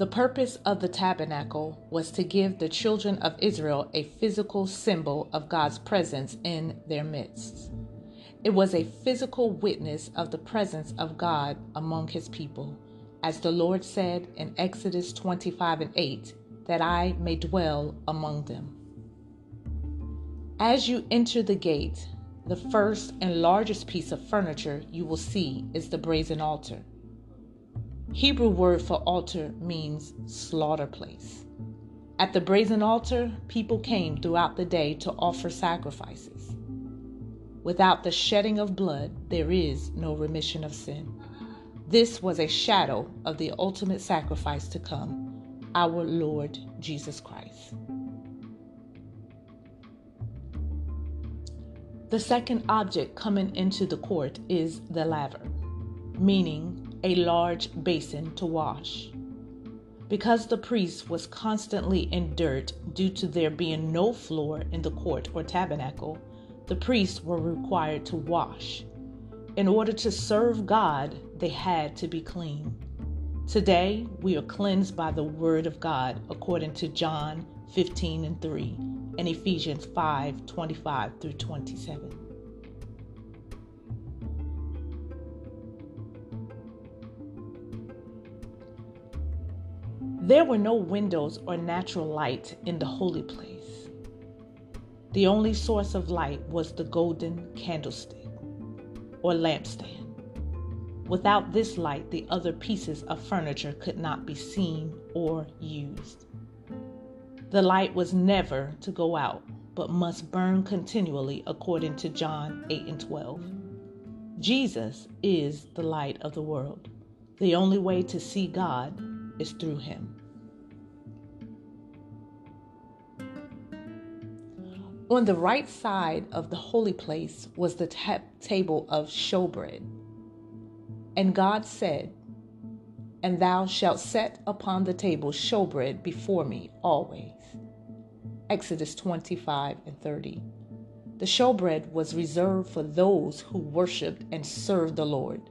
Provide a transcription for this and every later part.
The purpose of the tabernacle was to give the children of Israel a physical symbol of God's presence in their midst. It was a physical witness of the presence of God among his people, as the Lord said in Exodus 25 and 8, that I may dwell among them. As you enter the gate, the first and largest piece of furniture you will see is the brazen altar. Hebrew word for altar means slaughter place. At the brazen altar, people came throughout the day to offer sacrifices. Without the shedding of blood, there is no remission of sin. This was a shadow of the ultimate sacrifice to come, our Lord Jesus Christ. The second object coming into the court is the laver, meaning a large basin to wash. Because the priest was constantly in dirt due to there being no floor in the court or tabernacle, the priests were required to wash. In order to serve God, they had to be clean. Today, we are cleansed by the Word of God, according to John 15 and 3 and Ephesians 5 25 through 27. There were no windows or natural light in the holy place. The only source of light was the golden candlestick or lampstand. Without this light, the other pieces of furniture could not be seen or used. The light was never to go out, but must burn continually, according to John 8 and 12. Jesus is the light of the world. The only way to see God is through him. On the right side of the holy place was the ta- table of showbread. And God said, And thou shalt set upon the table showbread before me always. Exodus 25 and 30. The showbread was reserved for those who worshiped and served the Lord.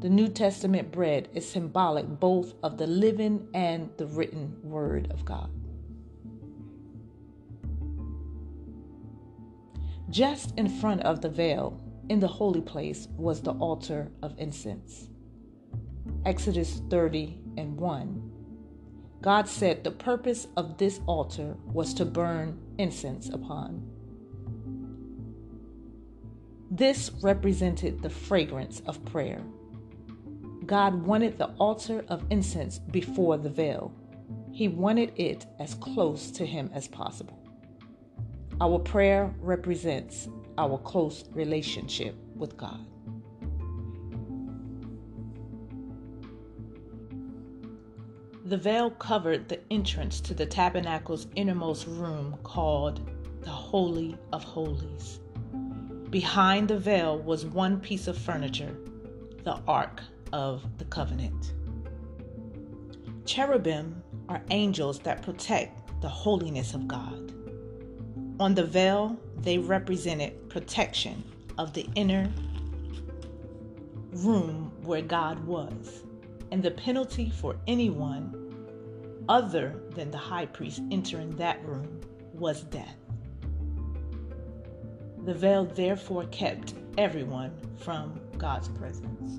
The New Testament bread is symbolic both of the living and the written word of God. Just in front of the veil, in the holy place, was the altar of incense. Exodus 30 and 1. God said the purpose of this altar was to burn incense upon. This represented the fragrance of prayer. God wanted the altar of incense before the veil. He wanted it as close to Him as possible. Our prayer represents our close relationship with God. The veil covered the entrance to the tabernacle's innermost room called the Holy of Holies. Behind the veil was one piece of furniture, the Ark of the Covenant. Cherubim are angels that protect the holiness of God. On the veil, they represented protection of the inner room where God was, and the penalty for anyone other than the high priest entering that room was death. The veil therefore kept everyone from God's presence.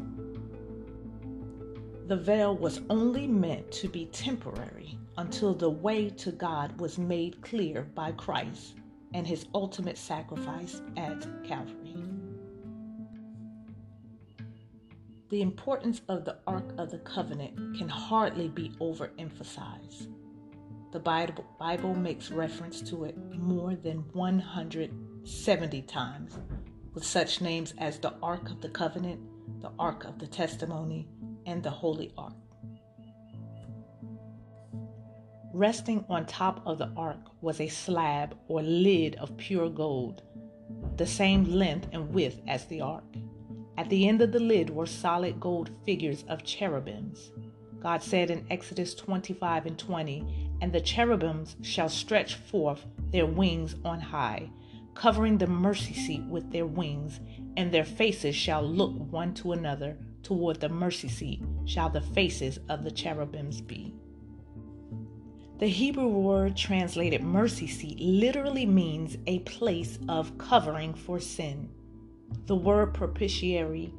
The veil was only meant to be temporary until the way to God was made clear by Christ and his ultimate sacrifice at Calvary. The importance of the Ark of the Covenant can hardly be overemphasized. The Bible, makes reference to it more than 170 times, with such names as the Ark of the Covenant, the Ark of the Testimony, and the Holy Ark. Resting on top of the ark was a slab or lid of pure gold, the same length and width as the ark. At the end of the lid were solid gold figures of cherubims. God said in Exodus 25 and 20, And the cherubims shall stretch forth their wings on high, covering the mercy seat with their wings, and their faces shall look one to another toward the mercy seat shall the faces of the cherubims be. The Hebrew word translated mercy seat literally means a place of covering for sin. The word propitiatory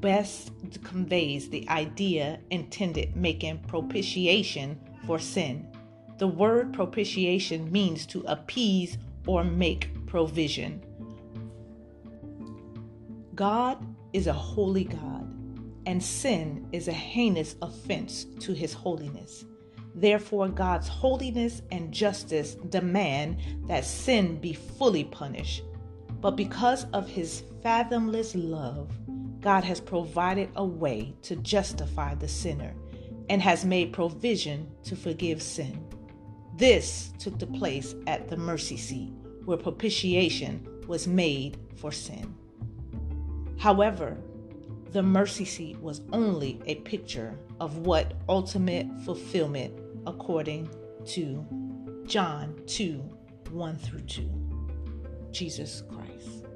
best conveys the idea intended making propitiation for sin. The word propitiation means to appease or make provision. God is a holy God, and sin is a heinous offense to his holiness. Therefore, God's holiness and justice demand that sin be fully punished. But because of his fathomless love, God has provided a way to justify the sinner and has made provision to forgive sin. This took the place at the mercy seat, where propitiation was made for sin. However, the mercy seat was only a picture of what ultimate fulfillment according to John 2 1 through 2. Jesus Christ.